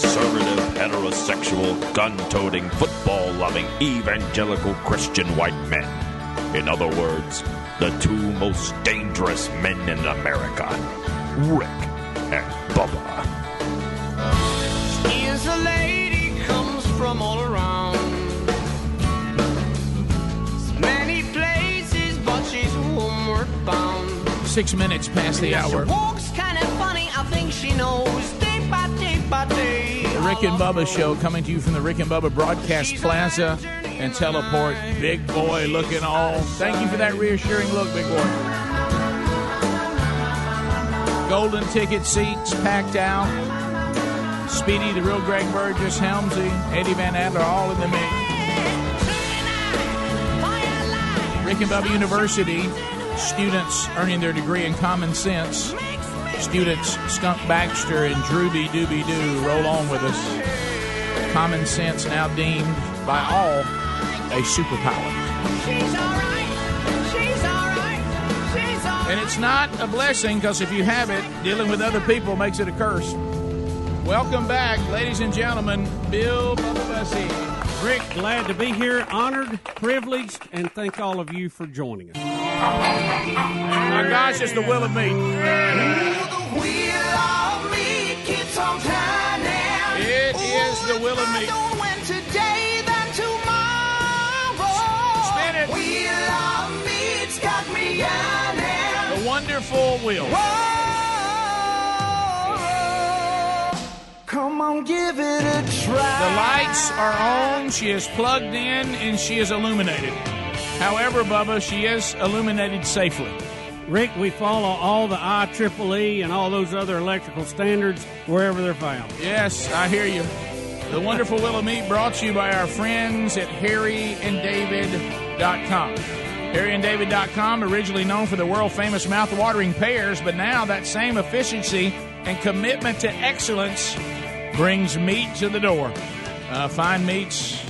conservative, heterosexual, gun toting, football loving, evangelical Christian white men. In other words, the two most dangerous men in America Rick and Bubba. is a lady comes from all around many places but she's homeward bound Six minutes past the she hour. walks kind of funny i think she knows Rick and Bubba Show coming to you from the Rick and Bubba Broadcast Plaza and Teleport. Big boy looking all. Thank you for that reassuring look, big boy. Golden ticket seats packed out. Speedy, the real Greg Burgess, Helmsy, Eddie Van Adler, all in the mix. Rick and Bubba University, students earning their degree in common sense. Students Skunk Baxter and Drooby Dooby Doo roll on with us. Common sense now deemed by all a superpower. she's all right she's all right she's all And it's not a blessing because if you have it, dealing with other people makes it a curse. Welcome back, ladies and gentlemen, Bill Bubba Bussey. Rick, glad to be here, honored, privileged, and thank all of you for joining us. My gosh, it's the will of me. The will of me. today than tomorrow Spin it. wheel of me's got me yearning The wonderful will. Come on, give it a try. The lights are on, she is plugged in, and she is illuminated. However, Bubba, she is illuminated safely. Rick, we follow all the IEEE and all those other electrical standards wherever they're found. Yes, I hear you. The wonderful Wheel of Meat brought to you by our friends at harryanddavid.com. Harryanddavid.com, originally known for the world famous mouth-watering pears, but now that same efficiency and commitment to excellence brings meat to the door. Uh, fine meats.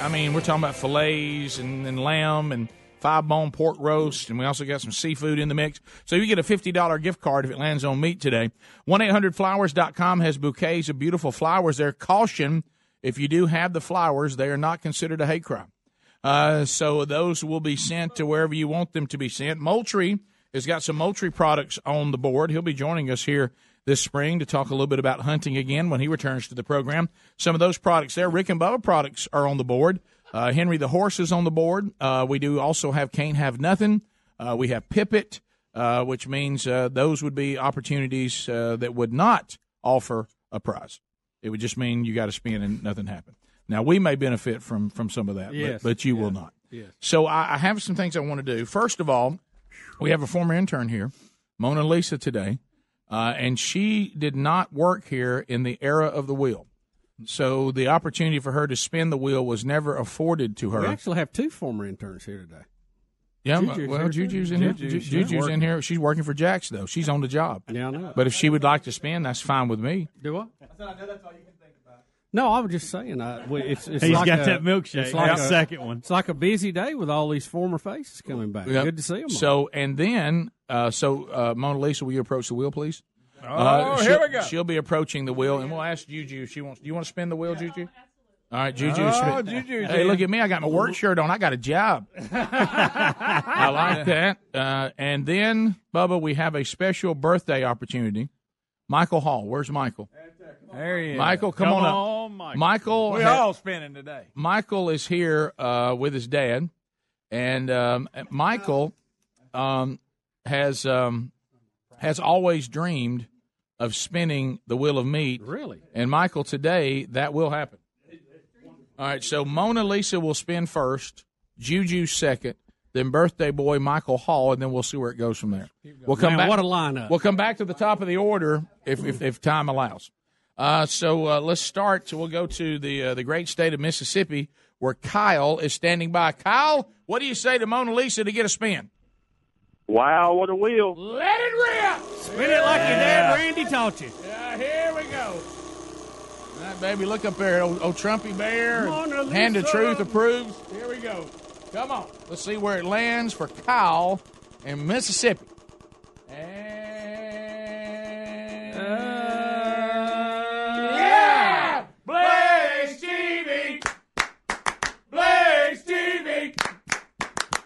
I mean, we're talking about fillets and, and lamb and five bone pork roast, and we also got some seafood in the mix. So you get a $50 gift card if it lands on meat today. 1 800flowers.com has bouquets of beautiful flowers there. Caution if you do have the flowers, they are not considered a hate crime. Uh, so those will be sent to wherever you want them to be sent. Moultrie has got some Moultrie products on the board. He'll be joining us here this spring to talk a little bit about hunting again when he returns to the program. Some of those products there, Rick and Bubba products are on the board. Uh, Henry the horse is on the board. Uh, we do also have Can't Have Nothing. Uh, we have Pippet, uh, which means uh, those would be opportunities uh, that would not offer a prize. It would just mean you got to spin and nothing happened. Now we may benefit from from some of that, Yes. but, but you will not. Yes. So I, I have some things I want to do. First of all, we have a former intern here, Mona Lisa, today, uh, and she did not work here in the era of the wheel. So the opportunity for her to spin the wheel was never afforded to her. We actually have two former interns here today. Yeah, Juju's well, here, Juju's too. in here. Juju's, Ju- yeah, Juju's in here. She's working for Jax though. She's on the job. Yeah, I know. But if she would like to spin, that's fine with me. Do I? said I know that's all you can think about. No, I was just saying. I, we- it's, it's He's like got a- that milkshake. It's like That a, second one. It's like a busy day with all these former faces coming back. Yep. Good to see them. So and then, uh, so uh, Mona Lisa, will you approach the wheel, please? Oh, here she'll- we go. She'll be approaching the wheel, and we'll ask Juju if she wants. Do you want to spin the wheel, Juju? All right, Juju. Oh, spin- Juju's Hey, look at me! I got my work shirt on. I got a job. I like that. Uh, and then, Bubba, we have a special birthday opportunity. Michael Hall. Where's Michael? There he is. Michael, come, Come on up. Michael. Michael. We ha- all spinning today. Michael is here uh, with his dad, and um, Michael um, has um, has always dreamed of spinning the wheel of meat. Really? And Michael, today that will happen. All right, so Mona Lisa will spin first, Juju second, then birthday boy Michael Hall, and then we'll see where it goes from there. We'll come Man, back. what a lineup. We'll come back to the top of the order if if, if time allows. Uh, so uh, let's start. So we'll go to the uh, the great state of Mississippi, where Kyle is standing by. Kyle, what do you say to Mona Lisa to get a spin? Wow, what a wheel. Let it rip! Spin it like your dad Randy taught you. Yeah, here we go. All right, baby, look up there, old, old Trumpy Bear. Mona Hand of Truth approves. Here we go. Come on. Let's see where it lands for Kyle in Mississippi. And Uh,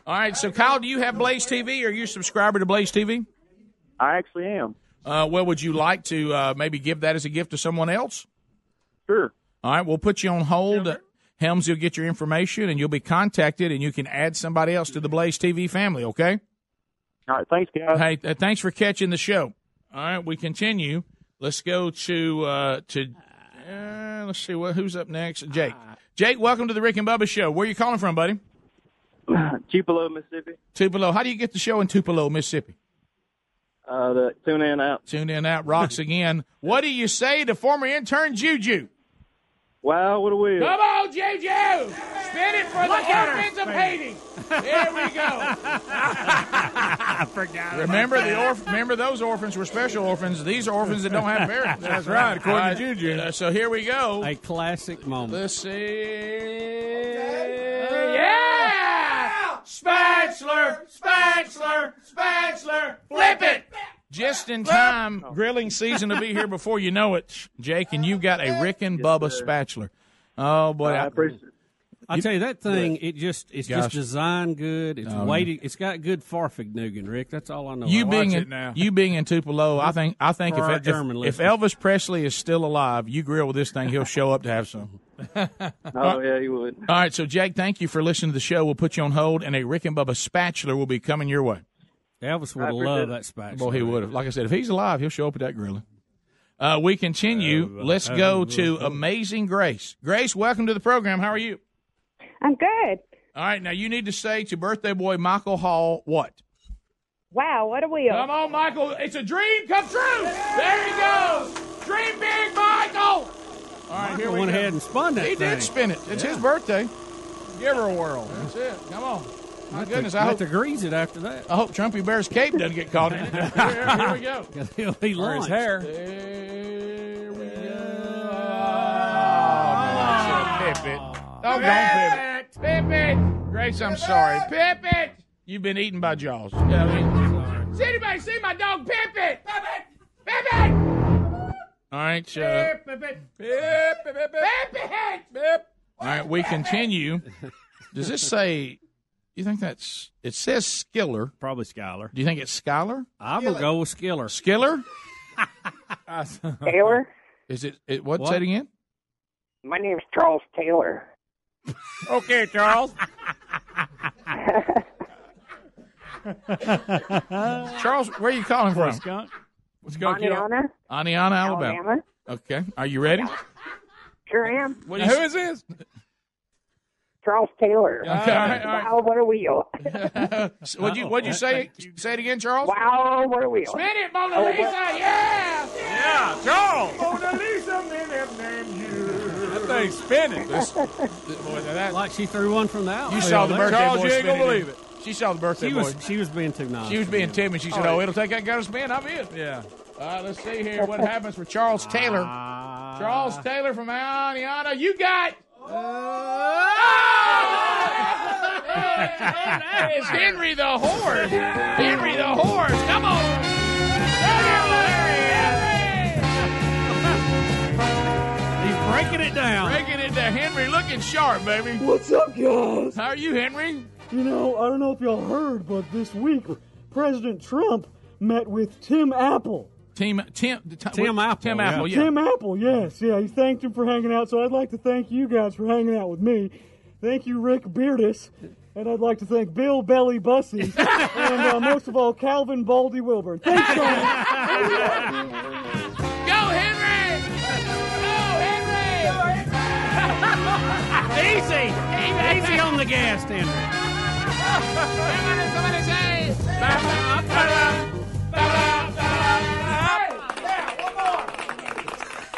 All right, so Kyle, do you have Blaze TV? Are you a subscriber to Blaze TV? I actually am. Uh, well, would you like to uh, maybe give that as a gift to someone else? Sure. All right, we'll put you on hold. Helms, you'll get your information and you'll be contacted, and you can add somebody else to the Blaze TV family. Okay. All right. Thanks, guys. Hey, uh, thanks for catching the show. All right, we continue. Let's go to uh, to uh, let's see what who's up next. Jake. Jake, welcome to the Rick and Bubba show. Where are you calling from, buddy? Tupelo, Mississippi. Tupelo. How do you get the show in Tupelo, Mississippi? Uh, the tune in out. Tune in out rocks again. What do you say to former intern Juju? Wow, what a wheel. Come on, Juju! Spin it for the orphans of Haiti. There we go. I forgot. Remember the orph- remember those orphans were special orphans. These are orphans that don't have parents. That's right, according to Juju. Uh, so here we go. A classic moment. Let's see. Yeah! Spatula, spatula, spatula. Flip it. Just in time, grilling season to be here before you know it, Jake, and you've got a Rick and Bubba spatula. Oh boy, I I- appreciate it. I tell you that thing. It just it's Gosh. just designed good. It's Oh, weighted. It's got good Fahrvergnügen, Rick. That's all I know. you about being it in, now. you being in Tupelo, I think I think if, if, if. Elvis Presley is still alive, you grill with this thing, he'll show up to have some. Oh, yeah, he would. All right, so Jake, thank you for listening to the show. We'll put you on hold, and a Rick and Bubba spatula will be coming your way. Elvis would I have loved that spatula. Well, he would have. Like I said, if he's alive, he'll show up at that grilling. Uh, we continue. Let's go to Amazing Grace. Grace, welcome to the program. How are you? I'm good. All right, now you need to say to birthday boy Michael Hall what? Wow, what a wheel. Come on, Michael. It's a dream come true. There he goes. Dream big, Michael. All right, here I we went go. ahead and spun that He thing. did spin it. It's his birthday. Give her a whirl. That's it. Come on. My Have to- goodness, I have hope, to grease it after that. I hope Trumpy Bear's cape doesn't get caught in it. Here, here we go. He'll be Or his hair. There we go. Oh, Pip it. Oh, don't pip it. Pip it. Grace, I'm sorry. Pip it. You've been eaten by Jaws. Yeah, I mean, does anybody see my dog Pip it? Pip it. Pip it. All right. Uh, Pip, pip, pip, pip, pip, pip. all right. We continue. Does this say? You think that's? It says Skiller. Probably Skyler. Do you think it's Skyler? I will go with Skiller. Skiller? Taylor? Is it? it what? What? Say it again. My name's Charles Taylor. Okay, Charles. Charles, where are you calling from? Skunk. Let's go. kiddo. Aniana, Aniana, Alabama. Alabama. Okay. Are you ready? Sure am. What Now, you who is this? Charles Taylor. Okay, all right, all right. Wow, what a wheel. What'd you What'd you say? Say it again, Charles. wow, what a wheel. Spin it, Mona Lisa. Yeah. Yeah, Charles. Mona Lisa, men have named you. That thing's spinning. This, boy, now that, Like she threw one from the out. you saw the there. birthday Charles, boy you ain't gonna believe it. She saw the birthday She boy. was she was being too nice. She was being timid. She said, "Oh, it'll take that guy to spin. I'm in." Yeah. All right, let's see here what happens for Charles Taylor. Ah. Charles Taylor from Aniana. You got. That is Henry the horse. Henry the horse. Come on. Breaking it down. Breaking it down. Henry looking sharp, baby. What's up, guys? How are you, Henry? You know, I don't know if y'all heard, but this week President Trump met with Tim Apple. Team Tim Tim Apple, Tim. Apple, yeah. Tim Apple, yes, yeah. He thanked him for hanging out, so I'd like to thank you guys for hanging out with me. Thank you, Rick Beardis. And I'd like to thank Bill Belly Bussey. and uh, most of all, Calvin Baldy Wilburn. Thanks, guys. Easy, easy on the gas, Henry.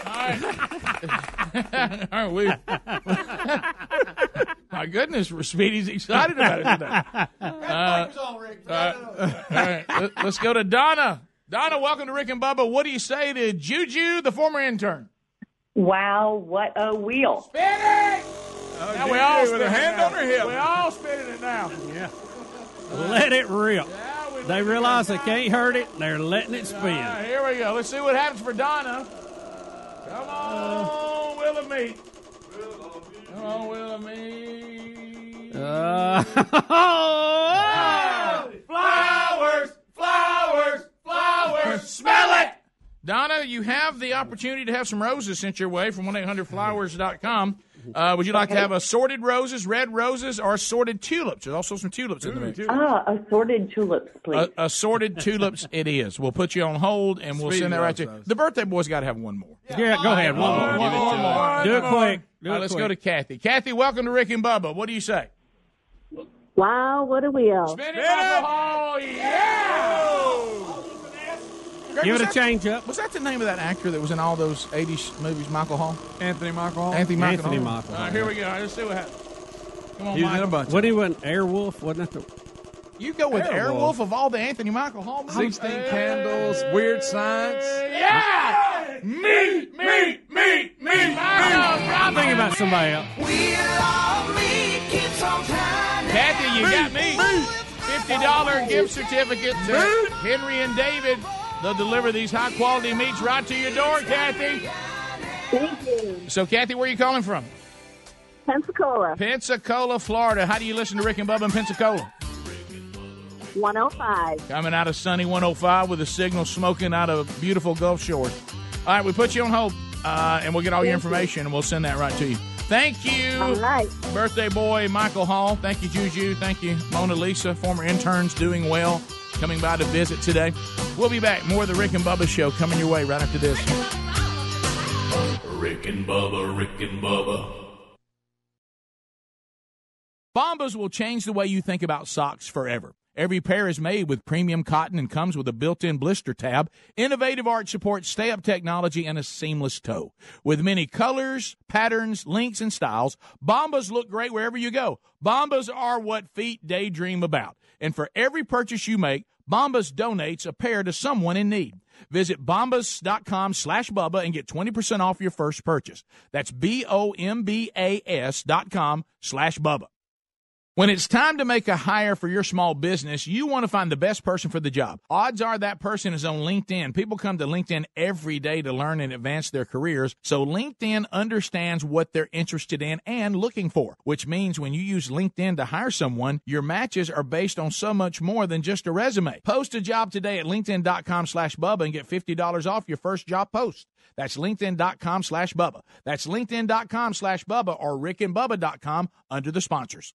All right. All right, we. My goodness, Speedy's excited about it today. Uh, uh, all right, let- let's go to Donna. Donna, welcome to Rick and Bubba. What do you say to Juju, the former intern? Wow, what a wheel. Spin it! Now we all with spinning a hand on her hip. We all spinning it now. Yeah. Let it rip. Now we They realize they can't hurt it. They're letting it All right, spin. here we go. Let's see what happens for Donna. Come on, Willamette. Come on, Willamette. Uh, Flowers, flowers, flowers. Smell it. Donna, you have the opportunity to have some roses sent your way from 1-800-Flowers.com. Uh, would you like to have assorted roses, red roses, or assorted tulips? There's also some tulips in the mix. Ah, assorted tulips, please. Uh, assorted tulips it is. We'll put you on hold, and we'll Speedy send that right to you. The birthday boy's got to have one more. yeah, go ahead. One more. One more, one more. Do it quick. Do All right, it let's quick. go to Kathy. Kathy, welcome to Rick and Bubba. What do you say? wow, what a wheel. Spin it, alcohol, yeah! Greg, Give it a that- change up. Was that the name of that actor that was in all those 80s movies, Michael Hall? Anthony Michael. Anthony Michael Anthony Hall. Michael All right, here we go. All right, let's see what happens. Come on, He was in a Michael. bunch. What he went Airwolf? Wasn't that the? You go with Airwolf. Airwolf of all the Anthony Michael Hall movies. 16 candles, weird science. Yeah! Me, me, me, me, me. I'm thinking about somebody else. We love me give sometimes. Kathy, you got me. $50 gift certificate to Henry and David. They'll deliver these high quality meats right to your door, Kathy. Thank you. So, Kathy, where are you calling from? Pensacola, Pensacola, Florida. How do you listen to Rick and Bubba in Pensacola? 105. Coming out of sunny 105 with a signal smoking out of beautiful Gulf Shores. All right, we put you on hold, uh, and we'll get all your information, and we'll send that right to you. Thank you, All right. birthday boy Michael Hall. Thank you, Juju. Thank you, Mona Lisa, former interns doing well, coming by to visit today. We'll be back. More of the Rick and Bubba show coming your way right after this. Rick and Bubba, Rick and Bubba. Bombas will change the way you think about socks forever. Every pair is made with premium cotton and comes with a built-in blister tab, innovative arch support, stay-up technology, and a seamless toe. With many colors, patterns, lengths, and styles, Bombas look great wherever you go. Bombas are what feet daydream about. And for every purchase you make, Bombas donates a pair to someone in need. Visit bombas.com slash Bubba and get 20% off your first purchase. That's B-O-M-B-A-S dot com slash Bubba. When it's time to make a hire for your small business, you want to find the best person for the job. Odds are that person is on LinkedIn. People come to LinkedIn every day to learn and advance their careers. So LinkedIn understands what they're interested in and looking for, which means when you use LinkedIn to hire someone, your matches are based on so much more than just a resume. Post a job today at linkedin.com slash Bubba and get $50 off your first job post. That's linkedin.com slash Bubba. That's linkedin.com slash Bubba or rickandbubba.com under the sponsors.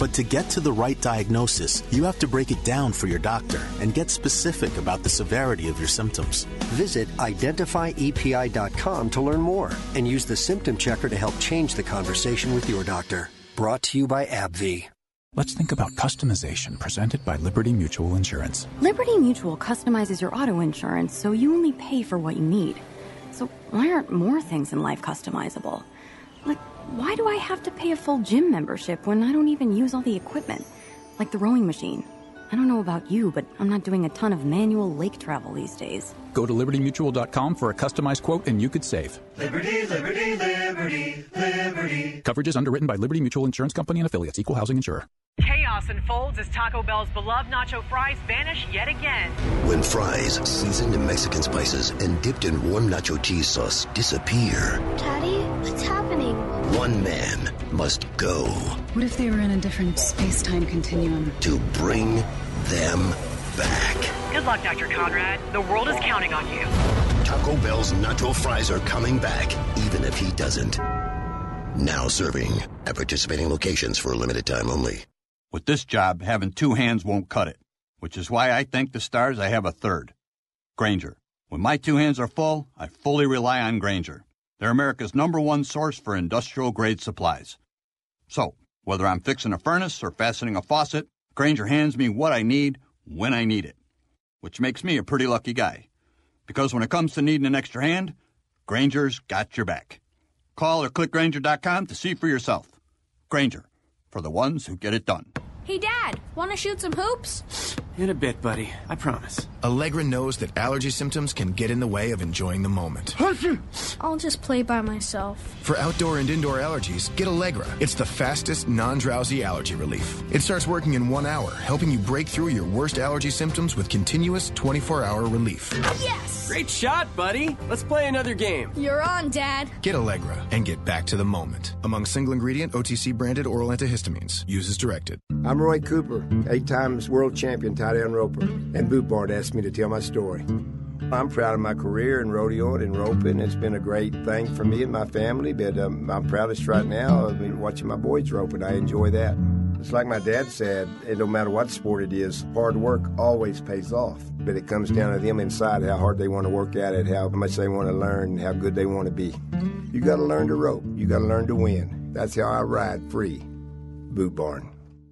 But to get to the right diagnosis, you have to break it down for your doctor and get specific about the severity of your symptoms. Visit identifyepi.com to learn more and use the symptom checker to help change the conversation with your doctor. Brought to you by AbbVie. Let's think about customization presented by Liberty Mutual Insurance. Liberty Mutual customizes your auto insurance so you only pay for what you need. So why aren't more things in life customizable? Like, why do I have to pay a full gym membership when I don't even use all the equipment? Like the rowing machine. I don't know about you, but I'm not doing a ton of manual lake travel these days. Go to libertymutual.com for a customized quote and you could save. Liberty, liberty, liberty, liberty. Coverage is underwritten by Liberty Mutual Insurance Company and affiliates, equal housing insurer. Chaos unfolds as Taco Bell's beloved nacho fries vanish yet again. When fries, seasoned in Mexican spices and dipped in warm nacho cheese sauce, disappear, Daddy, what's happening? one man must go What if they were in a different space time continuum? to bring them back. Good luck, Dr. Conrad. The world is counting on you. Taco Bell's nacho fries are coming back, even if he doesn't. Now serving at participating locations for a limited time only. With this job, having two hands won't cut it, which is why I thank the stars I have a third. Grainger. When my two hands are full, I fully rely on Grainger. They're America's number one source for industrial grade supplies. So, Whether I'm fixing a furnace or fastening a faucet, Grainger hands me what I need when I need it, which makes me a pretty lucky guy. Because when it comes to needing an extra hand, Grainger's got your back. Call or click Grainger.com to see for yourself. Grainger, for the ones who get it done. Hey, Dad, want to shoot some hoops? In a bit, buddy. I promise. Allegra knows that allergy symptoms can get in the way of enjoying the moment. I'll just play by myself. For outdoor and indoor allergies, get Allegra. It's the fastest, non drowsy allergy relief. It starts working in one hour, helping you break through your worst allergy symptoms with continuous 24 hour relief. Yes! Great shot, buddy. Let's play another game. You're on, Dad. Get Allegra and get back to the moment. Among single ingredient OTC branded oral antihistamines. Use as directed. I'm Roy Cooper, eight times world champion tie-down roper, and Boot Barn asked me to tell my story. I'm proud of my career in rodeoing and roping. It's been a great thing for me and my family, but um, I'm proudest right now of me watching my boys roping. I enjoy that. It's like my dad said, it no matter what sport it is, hard work always pays off. But it comes down to them inside, how hard they want to work at it, how much they want to learn, how good they want to be. You got to learn to rope. You got to learn to win. That's how I ride free. Boot Barn.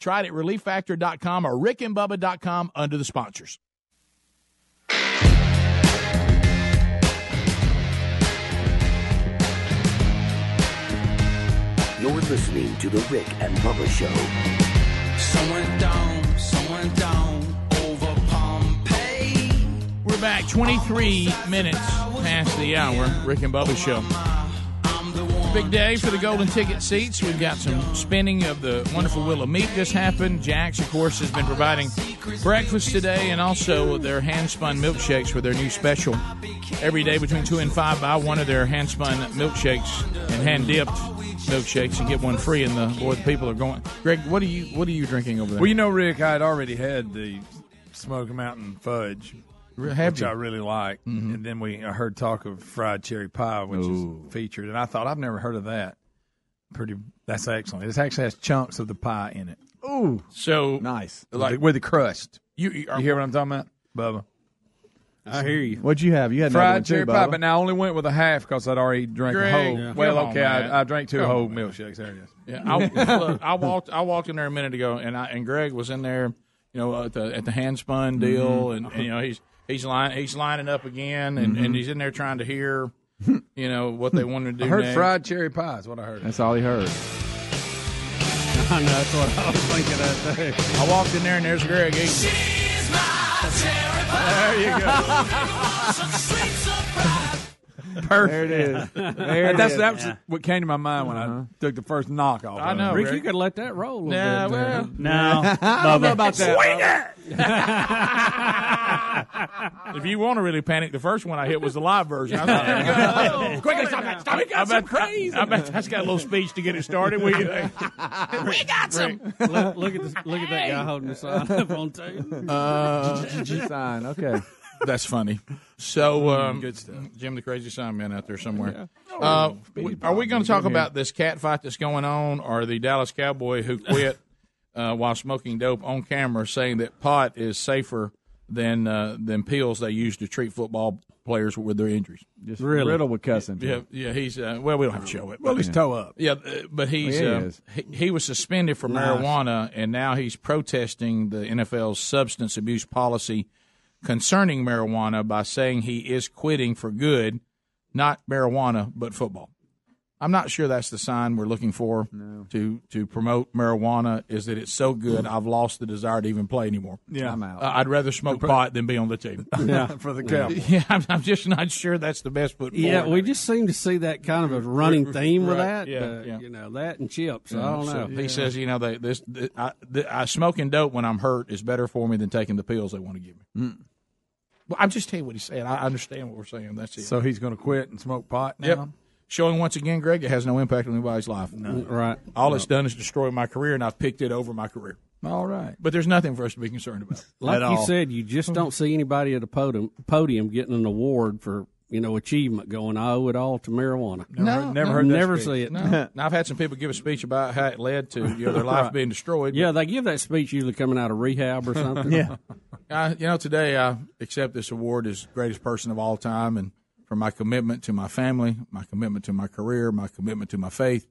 Try it at relieffactor.com or rickandbubba.com under the sponsors. You're listening to The Rick and Bubba Show. Someone down, someone down over Pompeii. We're back 23 minutes past the hour. Rick and Bubba Show. Big day for the golden ticket seats. We've got some spinning of the wonderful Wheel of Meat just happened. Jax, of course, has been providing breakfast today and also their hand spun milkshakes for their new special. Every day between 2 and 5, buy one of their hand spun milkshakes and hand dipped milkshakes and get one free. And the boy, the people are going. Greg, what are you what are you drinking over there? Well, you know, Rick, I had already had the Smoky Mountain Fudge, Have which? I really like. And then we I heard talk of fried cherry pie, which Ooh. is featured, and I thought I've never heard of that. Pretty, that's excellent. It actually has chunks of the pie in it. Ooh, so nice, like- like with the crust. You, You hear what I'm talking about, Bubba? I hear you. What'd you have? You had another one fried too, cherry pie, Bubba. but now I only went with a half because I'd already drank Greg, a whole. yeah. Well, on, okay, man. I, I drank two Come whole on, milkshakes. There it is. Yeah, I, look, I walked. I walked in there a minute ago, and I and Greg was in there, you know, at the at the hand spun deal, Mhm. and, and, you know he's he's line he's lining up again, and, Mhm. and he's in there trying to hear, you know, what they wanted to do. I heard next. fried cherry pie is what I heard. That's all he heard. I know, that's what I was thinking of too. I walked in there, and there's Greg eating. There you Perfect. There it is. There it that's is. that's Yeah. what came to my mind when Uh-huh. I took the first knock off. I of know, it. Rick, Rick. you could let that roll a little Nah, bit. well, no, I don't know about that. Swing it! if you want to really panic, the first one I hit was the live version. I thought, "Oh, quickly, stop that! Stop it! I bet crazy. I bet that's got a little speech to get it started. What do you think? we got some. look, look at this, look at that guy holding the sign up on tape. Uh, sign. Okay. That's funny. So, um, Good stuff. Jim, the crazy sign man out there somewhere. Yeah. Uh, Oh, are we going to talk about this cat fight that's going on, or the Dallas Cowboy who quit uh, while smoking dope on camera, saying that pot is safer than uh, than pills they use to treat football players with their injuries? Just Really? riddled with cussing. Yeah, yeah. He's uh, well, we don't have to show it. Well, he's his toe up. yeah, uh, but he's Yeah, he uh, he, he was suspended for Nice. marijuana, and now he's protesting the NFL's substance abuse policy concerning marijuana by saying he is quitting for good, not marijuana but football. I'm not sure that's the sign we're looking for to to promote marijuana. Is that it's so good I've lost the desire to even play anymore. Yeah. I'm out. Uh, I'd rather smoke pot than be on the team. Yeah, for the cow. yeah, I'm, I'm just not sure that's the best foot Yeah, forward. we just seem to see that kind of a running theme with that. yeah, uh, yeah. You know that and chips. I don't so know. He says, you know, they, this th I, th I smoking dope when I'm hurt is better for me than taking the pills they want to give me. Well, I'm just telling you what he said. I understand what we're saying. That's it. So he's going to quit and smoke pot now. Yep. Showing once again, Greg, it has no impact on anybody's life. No. Right. All it's done is destroy my career, and I've picked it over my career. All right. But there's nothing for us to be concerned about. Like you said, you just don't see anybody at a podium, podium getting an award for you know achievement. Going, I owe it all to marijuana. No, never, no. never see it. No. now, I've had some people give a speech about how it led to you know, their life Right. being destroyed. Yeah, they give that speech usually coming out of rehab or something. Uh, you know, today I accept this award as greatest person of all time, and for my commitment to my family, my commitment to my career, my commitment to my faith,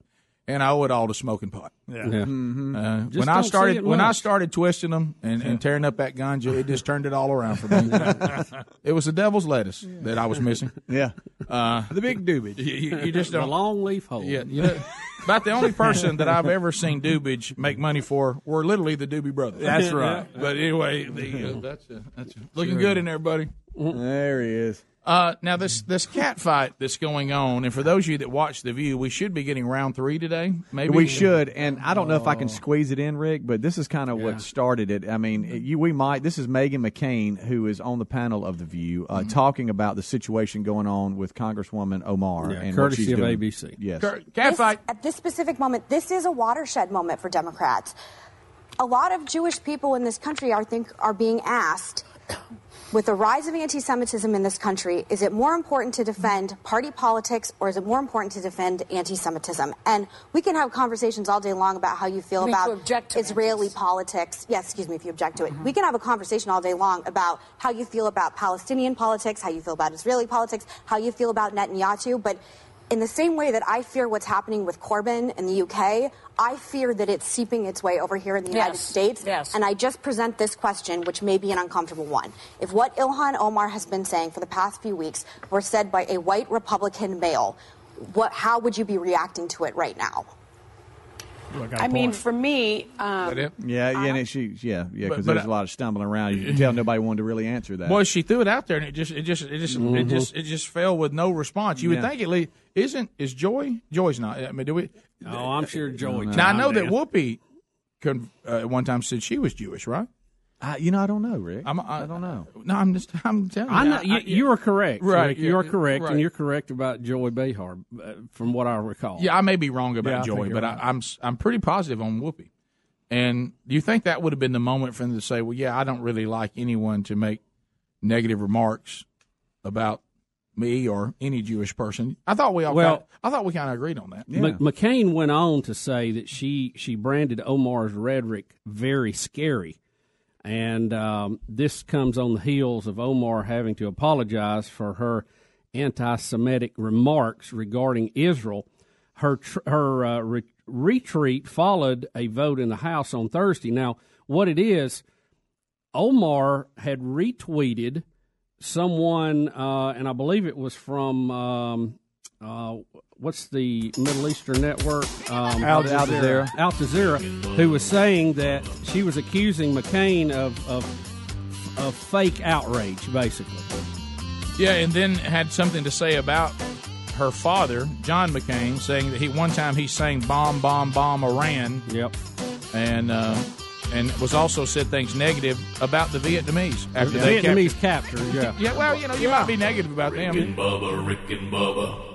and I owe it all to smoking pot. Yeah. Yeah. Mhm. Uh, when I started, when I started twisting them and, and tearing up that ganja, it just turned it all around for me. it was the devil's lettuce that I was missing. Yeah. Uh, the big doobage. You, you- you just The don't. long leaf hole. Yeah, you know, about the only person that I've ever seen Doobage make money for were literally the Doobie Brothers. That's right. But anyway, the, uh, that's uh, that's looking good in there, buddy. There he is. Uh, now this this cat fight that's going on, and for those of you that watch the View, we should be getting round three today. Maybe we should, and I don't know if I can squeeze it in, Rick, but this is kind of what started it. I mean, you, we might. This is Meghan McCain, who is on the panel of the View, uh, talking about the situation going on with Congresswoman Omar Yeah, and what courtesy she's of doing. ABC. Yes, cat fight. At this specific moment, this is a watershed moment for Democrats. A lot of Jewish people in this country are think are being asked. With the rise of anti Semitism in this country, is it more important to defend party politics or is it more important to defend anti Semitism? And we can have conversations all day long about how you feel You about to object to Israeli politics. Yes, excuse me if you object to it. Mm-hmm. We can have a conversation all day long about how you feel about Palestinian politics, how you feel about Israeli politics, how you feel about Netanyahu. But in the same way that I fear what's happening with Corbyn in the UK, I fear that it's seeping its way over here in the United Yes, States. yes. And I just present this question, which may be an uncomfortable one. If what Ilhan Omar has been saying for the past few weeks were said by a white Republican male, what, how would you be reacting to it right now? I mean, for me, um, yeah, yeah, and it, she, yeah, yeah, because but there's a lot of stumbling around. You can tell nobody wanted to really answer that. Boy, she threw it out there, and it just, it just, it just, it Mhm. just, it just fell with no response. You would think at least isn't is Joy? Joy's not. I mean, do we? Oh, I'm sure Joy. Now I know chimed that. Whoopi, con, uh, at one time said she was Jewish, right? I, you know, I don't know, Rick. I'm, I, I don't know. No, I'm just, I'm telling you. I know I- you, I- you are correct. Right, Rick. you are correct, right. and you're correct about Joy Behar, uh, from what I recall. Yeah, I may be wrong about Yeah, I Joy, you're but right. I, I'm I'm pretty positive on Whoopi. And do you think that would have been the moment for them to say, "Well, yeah, I don't really like anyone to make negative remarks about me or any Jewish person"? I thought we all Well- kinda, I thought we kind of agreed on that. Mc- McCain went on to say that she she branded Omar's rhetoric very scary, and um, this comes on the heels of Omar having to apologize for her anti-Semitic remarks regarding Israel. Her tr- her uh, re- retreat followed a vote in the House on Thursday. Now, what it is, Omar had retweeted someone, uh, and I believe it was from um, uh, what's the Middle Eastern network? Um, Al Jazeera. Al Jazeera, who was saying that she was accusing McCain of of, of fake outrage, basically. Yeah, and then had something to say about her father, John McCain, saying that he one time he sang "Bomb, Bomb, Bomb Iran." Yep, and uh, and was also said things negative about the Vietnamese after The they Vietnamese captured. captors, yeah. Yeah, well, you know, you might be negative about them. Rick and Bubba, Rick and Bubba.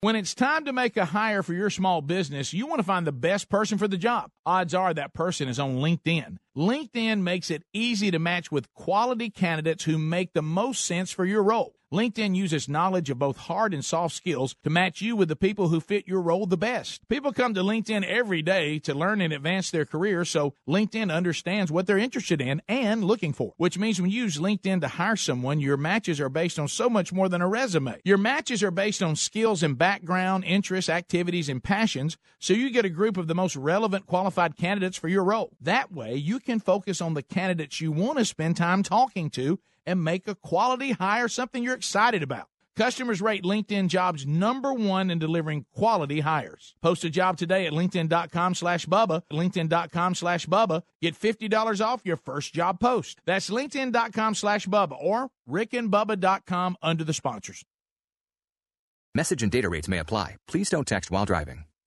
When it's time to make a hire for your small business, you want to find the best person for the job. Odds are that person is on LinkedIn. LinkedIn makes it easy to match with quality candidates who make the most sense for your role. LinkedIn uses knowledge of both hard and soft skills to match you with the people who fit your role the best. People come to LinkedIn every day to learn and advance their career, so LinkedIn understands what they're interested in and looking for, which means when you use LinkedIn to hire someone, your matches are based on so much more than a resume. Your matches are based on skills and background, interests, activities, and passions, so you get a group of the most relevant qualified candidates for your role. That way, you can focus on the candidates you want to spend time talking to and make a quality hire something you're excited about. Customers rate LinkedIn jobs number one in delivering quality hires. Post a job today at LinkedIn.com slash Bubba. LinkedIn.com slash Bubba. Get $50 off your first job post. That's LinkedIn.com slash Bubba or RickandBubba.com under the sponsors. Message and data rates may apply. Please don't text while driving.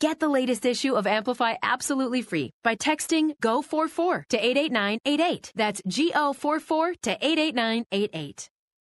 Get the latest issue of Amplify absolutely free by texting GO44 to 88988. That's G-O-44 to 88988.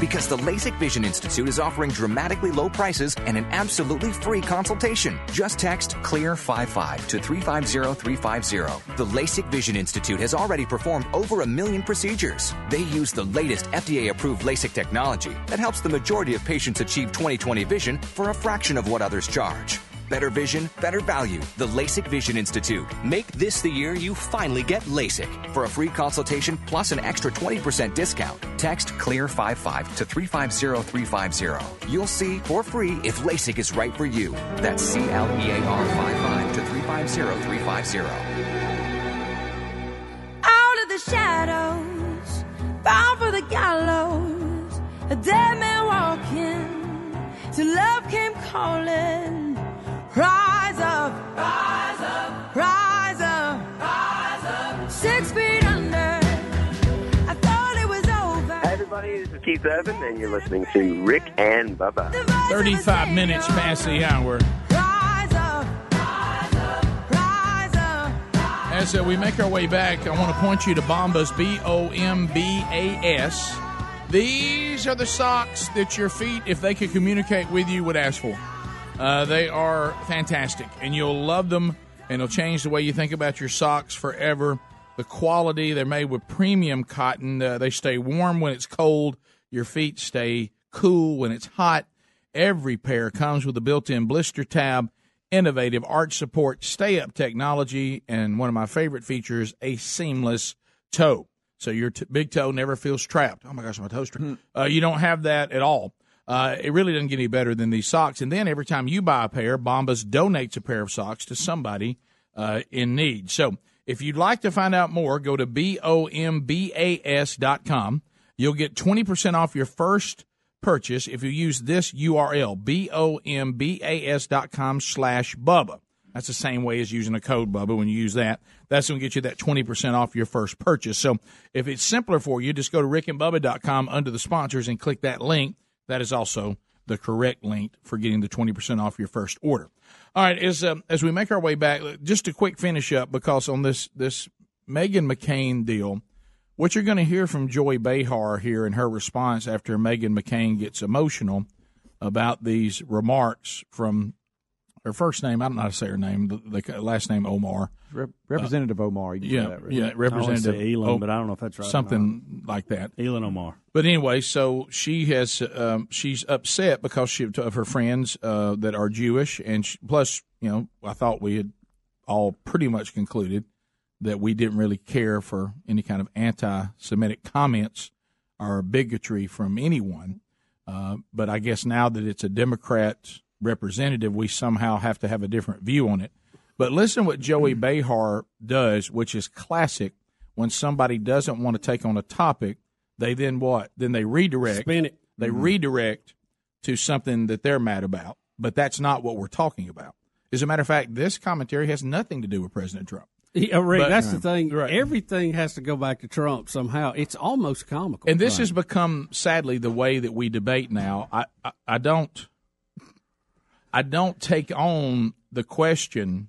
Because the LASIK Vision Institute is offering dramatically low prices and an absolutely free consultation. Just text CLEAR55 to 350350. The LASIK Vision Institute has already performed over a million procedures. They use the latest FDA approved LASIK technology that helps the majority of patients achieve 20/20 vision for a fraction of what others charge. Better vision, better value. The LASIK Vision Institute. Make this the year you finally get LASIK. For a free consultation plus an extra 20% discount, text CLEAR55 to 350350. You'll see for free if LASIK is right for you. That's C L E A R 55 to 350350. Out of the shadows, bound for the gallows, a dead man walking, till love came calling. Rise up, rise up, rise up, rise up. Six feet under. I thought it was over. Hey everybody, this is Keith Urban, and you're listening to Rick and Bubba. 35 minutes past the hour. Rise up, rise up, rise up. As uh, we make our way back, I want to point you to Bombas, B O M B A S. These are the socks that your feet, if they could communicate with you, would ask for. Uh, they are fantastic, and you'll love them, and it'll change the way you think about your socks forever. The quality, they're made with premium cotton. Uh, they stay warm when it's cold. Your feet stay cool when it's hot. Every pair comes with a built in blister tab. innovative arch support stay up technology, and one of my favorite features, a seamless toe. So your t- big toe never feels trapped. Oh my gosh, my toe's trapped. Uh, you don't have that at all. Uh, it really doesn't get any better than these socks. And then every time you buy a pair, Bombas donates a pair of socks to somebody uh, in need. So if you'd like to find out more, go to B-O-M-B-A-S dot com. You'll get 20% off your first purchase if you use this URL, B-O-M-B-A-S dot com slash Bubba. That's the same way as using a code, Bubba. When you use that, that's going to get you that 20% off your first purchase. So if it's simpler for you, just go to rickandbubba.com under the sponsors and click that link. That is also the correct link for getting the 20% off your first order. All right, as, um, as we make our way back, just a quick finish up because on this, this Meghan McCain deal, what you're going to hear from Joy Behar here in her response after Meghan McCain gets emotional about these remarks from her first name. I don't know how to say her name. The, the last name Omar. Rep- Representative uh, Omar. yeah, that, right? yeah. Representative I Elon, o- but I don't know if that's right. Something like that. Elon Omar. But anyway, so she has um, she's upset because she of her friends uh, that are Jewish, and she, plus, you know, I thought we had all pretty much concluded that we didn't really care for any kind of anti-Semitic comments or bigotry from anyone. Uh, but I guess now that it's a Democrat representative, we somehow have to have a different view on it. But listen what Joy Behar does, which is classic. When somebody doesn't want to take on a topic, they then what? Then they redirect. Spin it. They mm-hmm. redirect to something that they're mad about. But that's not what we're talking about. As a matter of fact, this commentary has nothing to do with President Trump. Yeah, but, that's the thing. Right. Everything has to go back to Trump somehow. It's almost comical. And this right. has become, sadly, the way that we debate now. I, I, I don't, I don't take on the question.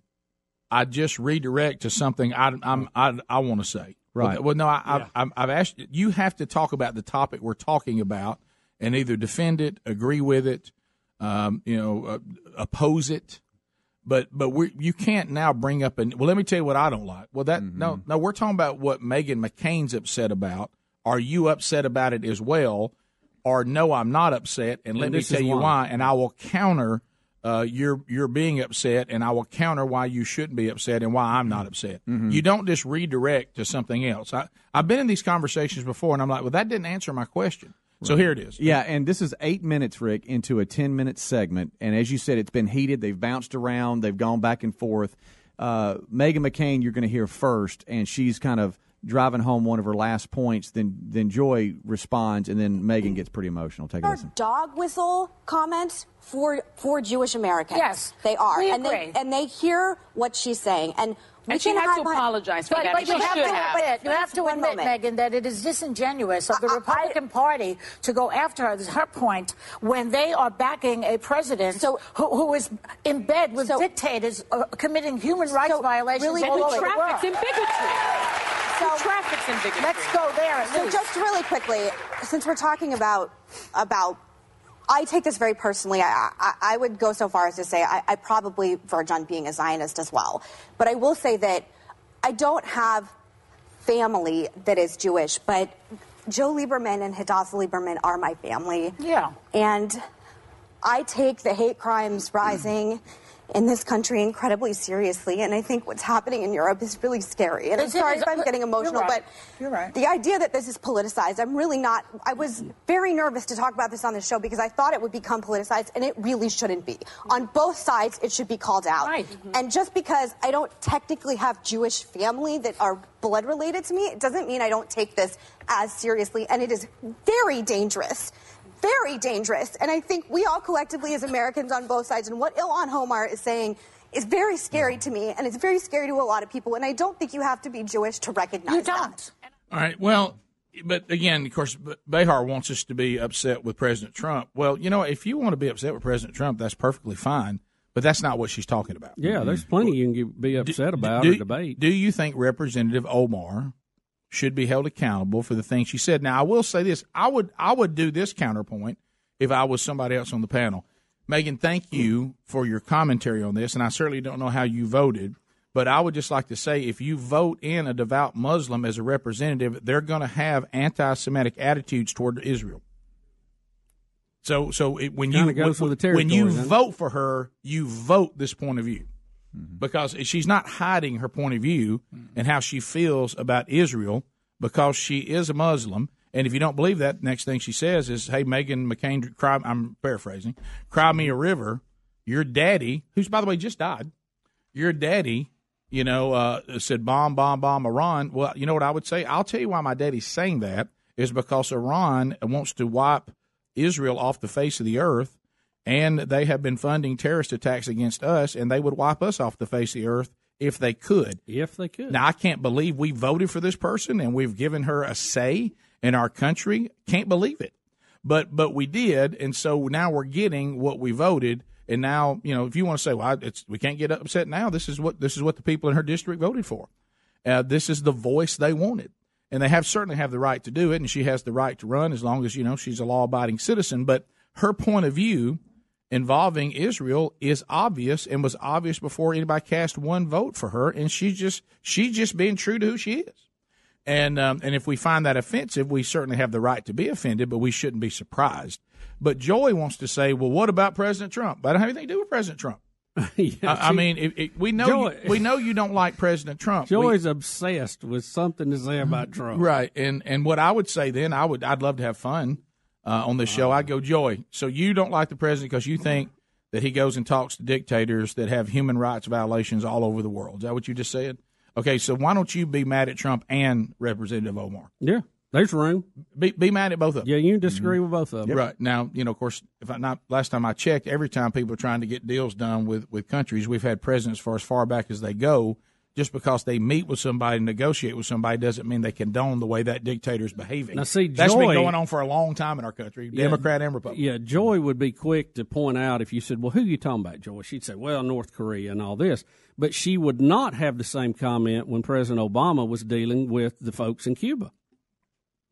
I just redirect to something I, I'm, I, I want to say. Right. Well, no, I, yeah. I, I've asked. You have to talk about the topic we're talking about, and either defend it, agree with it, um, you know, uh, oppose it. But but we you can't now bring up and well, let me tell you what I don't like. Well, that mm-hmm. no no, we're talking about what Meghan McCain's upset about. Are you upset about it as well? Or no, I'm not upset, and, and let me tell you why. why, and I will counter uh, you're you're being upset, and I will counter why you shouldn't be upset and why I'm not upset. Mm-hmm. You don't just redirect to something else. I, I've been in these conversations before, and I'm like, well, that didn't answer my question. Right. So here it is. Yeah, and this is eight minutes, Rick, into a ten minute segment, and as you said, it's been heated. They've bounced around. They've gone back and forth. Uh, Meghan McCain, you're going to hear first, and she's kind of driving home one of her last points. Then then Joy responds, and then Meghan gets pretty emotional. Take a listen. Dog whistle comments for for Jewish Americans. Yes, they are, we and agree. they and they hear what she's saying, and we and she can had to apologize for but, that. But you she have, should to have. admit, you have to One admit, moment. Meghan, that it is disingenuous of the Republican Party to go after her. This is her point when they are backing a president so, who, who is in bed with so, dictators uh, committing human rights so violations really all who over the world. in bigotry. So, who traffics in bigotry. Let's go there. So just really quickly, since we're talking about about I take this very personally. I, I, I, would go so far as to say I, I, probably verge on being a Zionist as well. But I will say that I don't have family that is Jewish, but Joe Lieberman and Hadassah Lieberman are my family. Yeah. And I take the hate crimes rising in this country incredibly seriously, and I think what's happening in Europe is really scary. And I'm sorry if I'm getting emotional, right. but right. the idea that this is politicized, I'm really not. I was very nervous to talk about this on the show because I thought it would become politicized, and it really shouldn't be. On both sides, it should be called out. Right. Mm-hmm. And just because I don't technically have Jewish family that are blood related to me, it doesn't mean I don't take this as seriously, and it is very dangerous very dangerous. And I think we all collectively, as Americans on both sides, and what Ilhan Omar is saying is very scary to me, and it's very scary to a lot of people. And I don't think you have to be Jewish to recognize You don't. that. All right. Well, but again, of course, Behar wants us to be upset with President Trump. Well, you know, if you want to be upset with President Trump, that's perfectly fine. But that's not what she's talking about. Yeah, there's plenty you can be upset about do, or debate. Do you think Representative Omar should be held accountable for the things she said? Now, I will say this: I would I would do this counterpoint if I was somebody else on the panel. Meghan, thank you for your commentary on this, and I certainly don't know how you voted, but I would just like to say if you vote in a devout Muslim as a representative, they're going to have anti Semitic attitudes toward Israel. So so it, when Kinda you when, when you vote for her, you vote this point of view Mm-hmm. because she's not hiding her point of view and how she feels about Israel because she is a Muslim. And if you don't believe that, next thing she says is, "Hey, Meghan McCain, cry." I'm paraphrasing. Cry me a river. Your daddy, who's by the way just died, your daddy, you know, uh, said bomb, bomb, bomb Iran. Well, you know what I would say? I'll tell you why my daddy's saying that is because Iran wants to wipe Israel off the face of the earth, and they have been funding terrorist attacks against us, and they would wipe us off the face of the earth if they could. If they could. Now, I can't believe we voted for this person and we've given her a say in our country. Can't believe it. But but we did, and so now we're getting what we voted. And now, you know, if you want to say, well, it's we can't get upset now. This is what this is what the people in her district voted for. Uh, this is the voice they wanted, and they have certainly have the right to do it. And she has the right to run as long as you know she's a law-abiding citizen. But her point of view involving Israel is obvious and was obvious before anybody cast one vote for her, and she's just she's just being true to who she is. And um, and if we find that offensive, we certainly have the right to be offended, but we shouldn't be surprised. But Joy wants to say, well, what about President Trump? But I don't have anything to do with President Trump. I, I mean, it, it, we know Joy- you, we know you don't like President Trump. We- Joy's obsessed with something to say about Trump. Right, and and what I would say then, I would I'd love to have fun uh, on this show. I'd go, Joy. So you don't like the president because you think that he goes and talks to dictators that have human rights violations all over the world. Is that what you just said? Okay, so why don't you be mad at Trump and Representative Omar? Yeah, there's room. Be be mad at both of them. Yeah, you can disagree with both of them. Right now, you know, of course, if I not last time I checked, every time people are trying to get deals done with with countries, we've had presidents for as far back as they go. Just because they meet with somebody, and negotiate with somebody, doesn't mean they condone the way that dictator is behaving. Now, see, that's been going on for a long time in our country, Yeah. Democrat and Republican. Yeah, Joy would be quick to point out if you said, "Well, who are you talking about, Joy?" She'd say, "Well, North Korea and all this," but she would not have the same comment when President Obama was dealing with the folks in Cuba.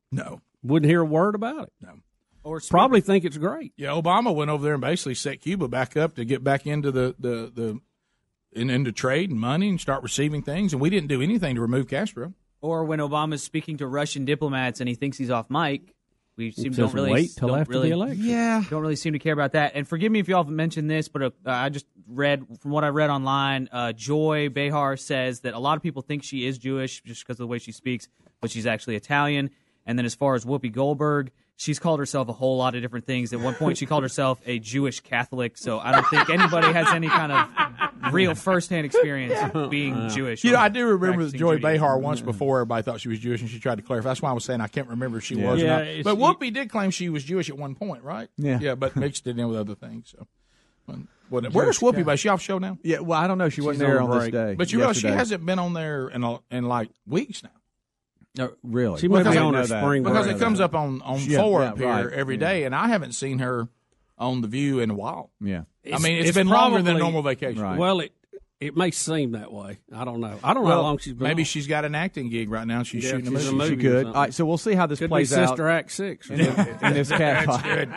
No, wouldn't hear a word about it. No, or probably think it's great. Yeah, Obama went over there and basically set Cuba back up to get back into the the the in, into trade and money and start receiving things, and we didn't do anything to remove Castro. Or when Obama's speaking to Russian diplomats and he thinks he's off mic, we seem says don't really wait till don't after the election. Yeah, don't really seem to care about that. And forgive me if y'all have mentioned this, but uh, I just read from what I read online. Uh, Joy Behar says that a lot of people think she is Jewish just because of the way she speaks, but she's actually Italian. And then as far as Whoopi Goldberg, she's called herself a whole lot of different things. At one point, she called herself a Jewish Catholic. So I don't think anybody has any kind of real firsthand experience being Jewish. You know, I do remember practicing Joy Judaism. Behar once mm. before. Everybody thought she was Jewish, and she tried to clarify. That's why I was saying I can't remember if she Yeah. was Yeah, or not. But Whoopi did claim she was Jewish at one point, right? Yeah. yeah, but mixed it in with other things. So, whatever. Where's Whoopi? By she off show now? Yeah, well, I don't know. She wasn't She's there on on this day. But you realize she hasn't been on there in a, in like weeks now. No, really? She may Because be it- on her spring because it comes up on on Yeah, four yeah, up here right, every yeah. day, and I haven't seen her on the View in a while. Yeah, I mean, it's been longer than a normal vacation. Well, it it may seem that way. I don't know. I don't know how long she's been. Maybe on. she's got an acting gig right now. and She's Yeah, shooting a she's movie. a movie or could. All right, so we'll see how this Could be plays out. Sister Act Six. in, in this cat That's fight.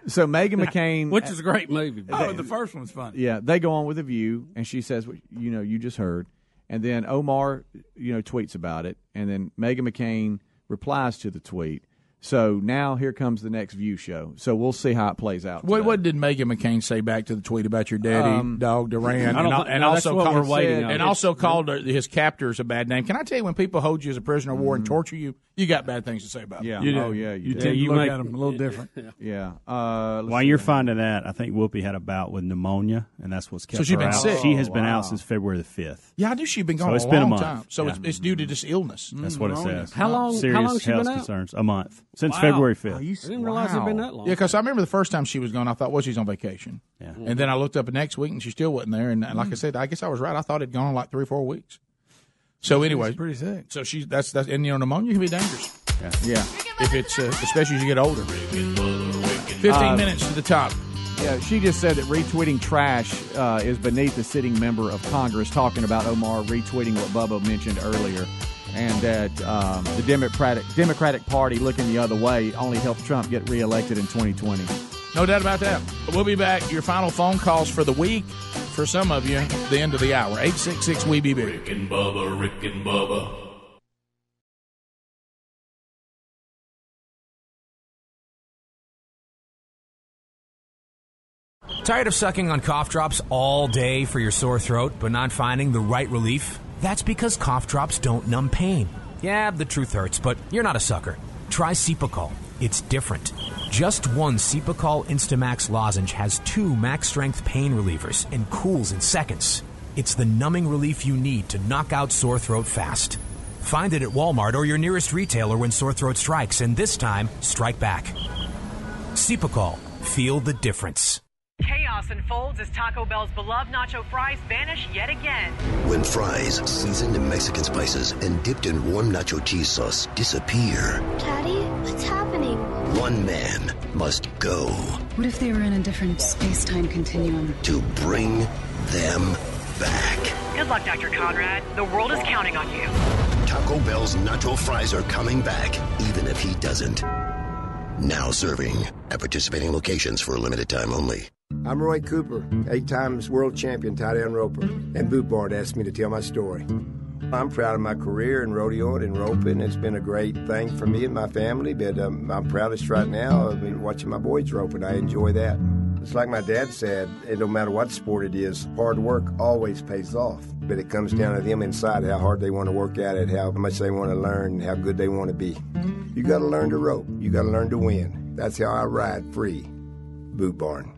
good. So Meghan McCain, which is a great movie. Oh, the first one's fun. Yeah, they go on with a view, and she says, what you know, you just heard, and then Omar, you know, tweets about it, and then Meghan McCain replies to the tweet. So now here comes the next view show. So we'll see how it plays out. What, what did Meghan McCain say back to the tweet about your daddy, Um, dog Duran, and, al- and no, also called, we're waiting and also called her- his captors a bad name? Can I tell you when people hold you as a prisoner of war and torture you, you got bad things to say about Yeah. them. You do. Oh, yeah, you You do. tend Yeah, you to look make- at them a little different. Yeah. Uh, While see. you're finding that, I think Whoopi had a bout with pneumonia, and that's what's kept So she's her been out. sick. She has been Oh, wow. out since February the fifth. Yeah, I knew she'd been So gone it's a been a long month. time. So Yeah. it's, it's due to this illness. That's what it says. How long- how Serious long she health been out? concerns. A month since Wow. February fifth. I didn't realize it'd been that long. Yeah, because I remember the first time she was gone, I thought, well, she's on vacation. Yeah. And then I looked up the next week, and she still wasn't there. And, and like I said, I guess I was right. I thought it'd gone like three or four weeks. So anyway, pretty sick. So she's that's that's and you know pneumonia can be dangerous. Yeah. yeah. If it's uh, especially as you get older. Fifteen Uh, minutes to the top. Yeah, she just said that retweeting trash uh, is beneath a sitting member of Congress, talking about Omar retweeting what Bubba mentioned earlier, and that um, the Democratic Democratic Party looking the other way only helped Trump get reelected in 2020. No doubt about that. We'll be back. Your final phone calls for the week. For some of you, the end of the hour. 866 We Be Big. Rick and Bubba, Rick and Bubba. Tired of sucking on cough drops all day for your sore throat, but not finding the right relief? That's because cough drops don't numb pain. Yeah, the truth hurts, but you're not a sucker. Try Cepacol. It's different. Just one Cepacol Instamax lozenge has two max strength pain relievers and cools in seconds. It's the numbing relief you need to knock out sore throat fast. Find it at Walmart or your nearest retailer when sore throat strikes, and this time, strike back. Cepacol. Feel the difference. Chaos unfolds as Taco Bell's beloved nacho fries vanish yet again. When fries, seasoned in Mexican spices and dipped in warm nacho cheese sauce, disappear, Daddy, what's happening? one man must go What if they were in a different space time continuum? to bring them back. Good luck, Dr. Conrad. The world is counting on you. Taco Bell's nacho fries are coming back, even if he doesn't. Now serving at participating locations for a limited time only. I'm Roy Cooper, eight times world champion tie-down roper, and Boot Barn asked me to tell my story. I'm proud of my career in rodeoing and roping. It's been a great thing for me and my family, but um, I'm proudest right now. I've watching my boys roping. I enjoy that. It's like my dad said, it don't matter what sport it is, hard work always pays off. But it comes down to them inside, how hard they want to work at it, how much they want to learn, how good they want to be. You got to learn to rope. You got to learn to win. That's how I ride free. Boot Barn.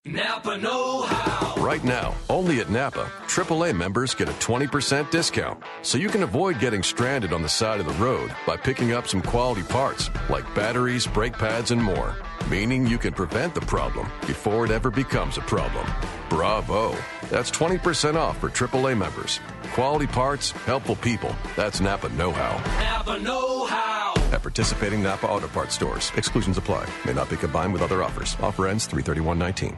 Napa Know How. Right now, only at Napa, AAA members get a 20% discount. So you can avoid getting stranded on the side of the road by picking up some quality parts like batteries, brake pads, and more. Meaning you can prevent the problem before it ever becomes a problem. Bravo! That's 20% off for AAA members. Quality parts, helpful people. That's Napa Know How. Napa Know How. At participating Napa Auto Parts stores, exclusions apply. May not be combined with other offers. Offer ends 331.19.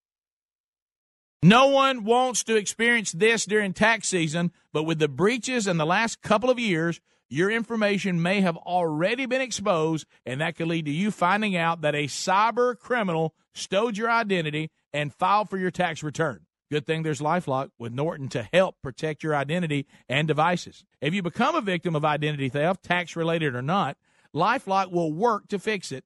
No one wants to experience this during tax season, but with the breaches in the last couple of years, your information may have already been exposed, and that could lead to you finding out that a cyber criminal stowed your identity and filed for your tax return. Good thing there's Lifelock with Norton to help protect your identity and devices. If you become a victim of identity theft, tax related or not, Lifelock will work to fix it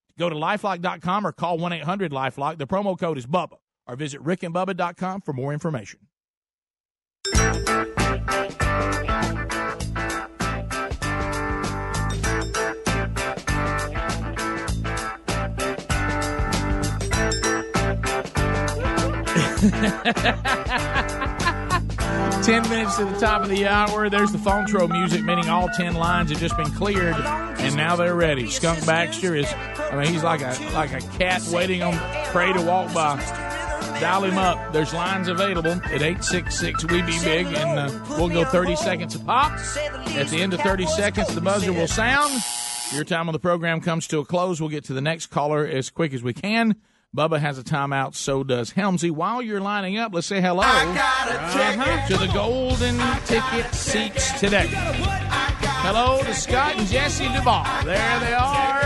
Go to lifelock.com or call 1 800 Lifelock. The promo code is BUBBA. Or visit rickandbubba.com for more information. Ten minutes to the top of the hour. There's the phone throw music, meaning all ten lines have just been cleared, and now they're ready. Skunk Baxter is, I mean, he's like a like a cat waiting on prey to walk by. Dial him up. There's lines available at 866 We Be Big, and uh, we'll go 30 seconds a pop. At the end of 30 seconds, the buzzer will sound. Your time on the program comes to a close. We'll get to the next caller as quick as we can. Bubba has a timeout, so does Helmsy. While you're lining up, let's say hello uh-huh, to the golden ticket seats today. Hello to Scott and Jesse Duval. There they are.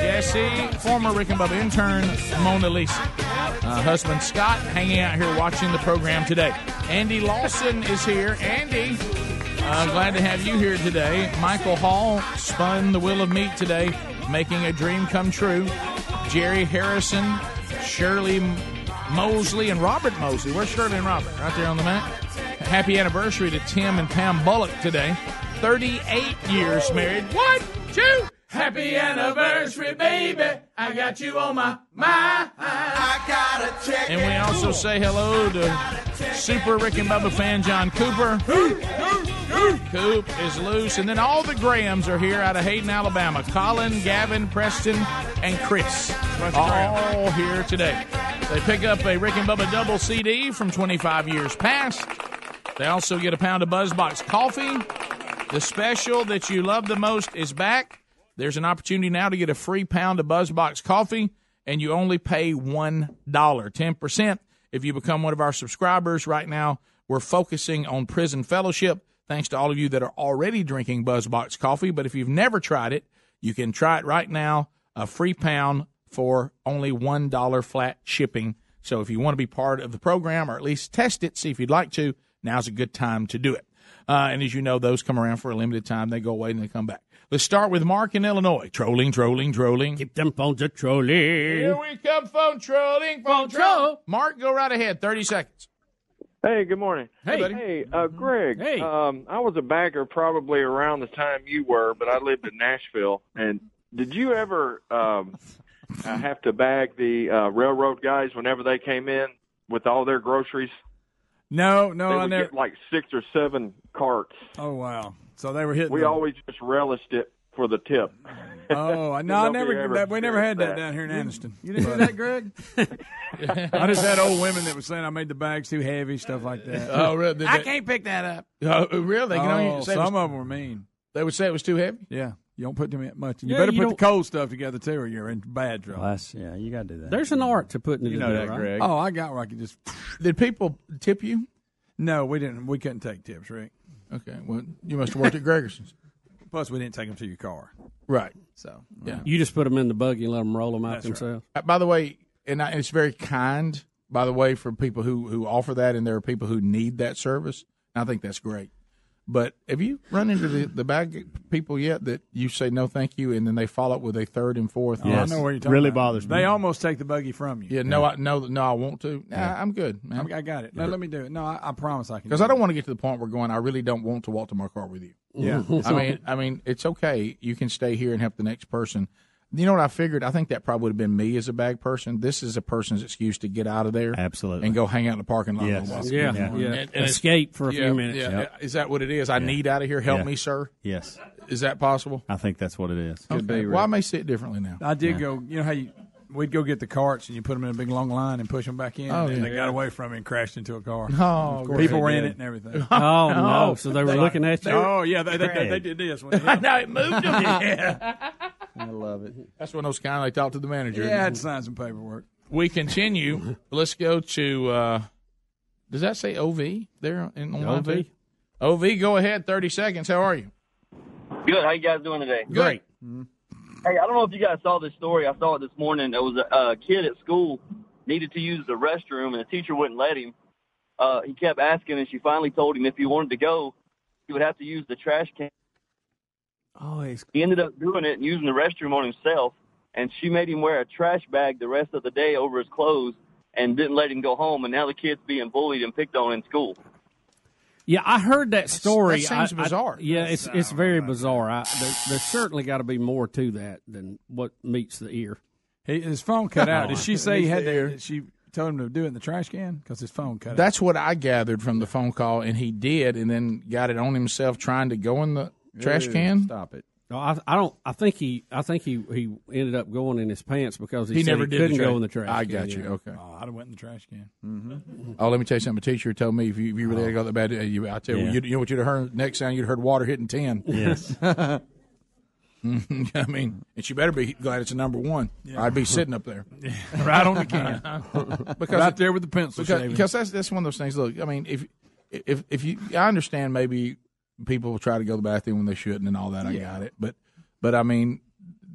Jesse, former Rick and Bubba intern Mona Lisa. Uh, husband Scott hanging out here watching the program today. Andy Lawson is here. Andy, uh, glad to have you here today. Michael Hall spun the wheel of meat today, making a dream come true. Jerry Harrison, Shirley Mosley, and Robert Mosley. Where's Shirley and Robert? Right there on the mat. Happy anniversary to Tim and Pam Bullock today. 38 years married. One, two. Happy anniversary, baby. I got you on my mind. I got a check. And we also say hello to Super Rick and Bubba fan John Cooper. Coop is loose. And then all the Grahams are here out of Hayden, Alabama. Colin, Gavin, Preston, and Chris. All here today. They pick up a Rick and Bubba double CD from 25 years past. They also get a pound of Buzzbox coffee. The special that you love the most is back. There's an opportunity now to get a free pound of Buzzbox coffee, and you only pay $1, 10% if you become one of our subscribers. Right now, we're focusing on prison fellowship. Thanks to all of you that are already drinking Buzzbox coffee. But if you've never tried it, you can try it right now. A free pound for only $1 flat shipping. So if you want to be part of the program or at least test it, see if you'd like to, now's a good time to do it. Uh, and as you know, those come around for a limited time. They go away and they come back. Let's start with Mark in Illinois. Trolling, trolling, trolling. Keep them phones a trolling. Here we come, phone trolling, phone troll. Mark, go right ahead. 30 seconds. Hey, good morning. Hey, buddy. Hey, uh, Greg. Hey. Um, I was a bagger probably around the time you were, but I lived in Nashville. And did you ever um, uh, have to bag the uh, railroad guys whenever they came in with all their groceries? No, no, they I never. get like six or seven carts. Oh wow! So they were hitting. We the- always just relished it for the tip. Oh, I- no, I never. that, we never had that, that. down here in You- Anniston. you didn't do that, Greg? I just had old women that were saying I made the bags too heavy, stuff like that. Oh, really? Did I can't pick that up. Oh, really? They can oh, only say it was- some of them were mean. They would say it was too heavy. Yeah, you don't put too much. You Yeah, better you put the don't- cold stuff together too, or you're in bad trouble. yeah, you got to do that. There's an art to putting it You know together, that, right? Greg. Oh, I got where I could just. Did people tip you? No, we didn't. We couldn't take tips, Rick. Okay, well, you must have worked at Gregerson's. Plus, we didn't take them to your car. Right. So Yeah. You just put them in the buggy and let them roll them out That's right. themselves. Uh, by the way, and I, it's very kind, by the way, for people who, who offer that, and there are people who need that service. I think that's great. But have you run into the, the bag people yet that you say no, thank you, and then they follow up with a third and fourth? Oh, I know where you're talking Really about. They almost take the buggy from you. Yeah, no, I no, no, I want to. Nah, Yeah. I'm good, man. I, I got it. No, let me do it. No, I, I promise I can. Because do I don't want to get to the point where going. I really don't want to walk to my car with you. Yeah. I mean, I mean, it's okay. You can stay here and help the next person. You know what I figured? I think that probably would have been me as a bag person. This is a person's excuse to get out of there, absolutely, and go hang out in the parking lot. Yes. For a while. Yeah, And- yeah. and Escape for a few minutes. Yeah, Yep. Is that what it is? I need out of here. Help Yeah. me, sir. Yes. Is that possible? I think that's what it is. Okay. Well, I may see it differently now. I did go. You know how you we'd go get the carts and you put them in a big long line and push them back in. Oh, and yeah. they got away from me and crashed into a car. Oh, Of great. people were in it and everything. Oh, no. Oh, so they were looking at you? Oh yeah, they, they, they, they did this. When they now it moved them. yeah. I love it. That's when those kind they talk to the manager. Yeah, I had to sign some paperwork. We continue. Let's go to. Uh, does that say OV there in on line OV? two? OV, go ahead. Thirty seconds. How are you? Good. How you guys doing today? Great. Hey, I don't know if you guys saw this story. I saw it this morning. There was a, a kid at school needed to use the restroom, and the teacher wouldn't let him. Uh, he kept asking, and she finally told him if he wanted to go, he would have to use the trash can. Oh, he's... He ended up doing it and using the restroom on himself, and she made him wear a trash bag the rest of the day over his clothes and didn't let him go home. And now the kid's being bullied and picked on in school. Yeah, I heard that story. that seems I- I- bizarre. yeah, it's it's very bizarre. I, there, there's certainly got to be more to that than what meets the ear. He, his phone cut out. Did she say he had There. to? She told him to do it in the trash can because his phone cut out. That's what I gathered from the phone call, and he did, and then got it on himself trying to go in the trash Ew, can. Stop it. No, I, I don't. I think he. I think he. He ended up going in his pants because he, He said never he did the couldn't tra- go in the trash. I can, got you. yeah. Okay. Oh, I'd have went in the trash can. Mm-hmm. Oh, let me tell you something. A teacher told me if you, if you really had got that bad, uh, you, I tell you, Yeah. you, you know what you'd have heard next sound you'd have heard water hitting 10. Yes. Mhm, I mean, and she better be glad it's a number one. I'd be sitting up there, Right on the can. Because Right there with the pencil Because, shaving. because that's that's one of those things. Look, I mean, if if if you, I understand maybe people try to go to the bathroom when they shouldn't and all that. I got it, but but I mean,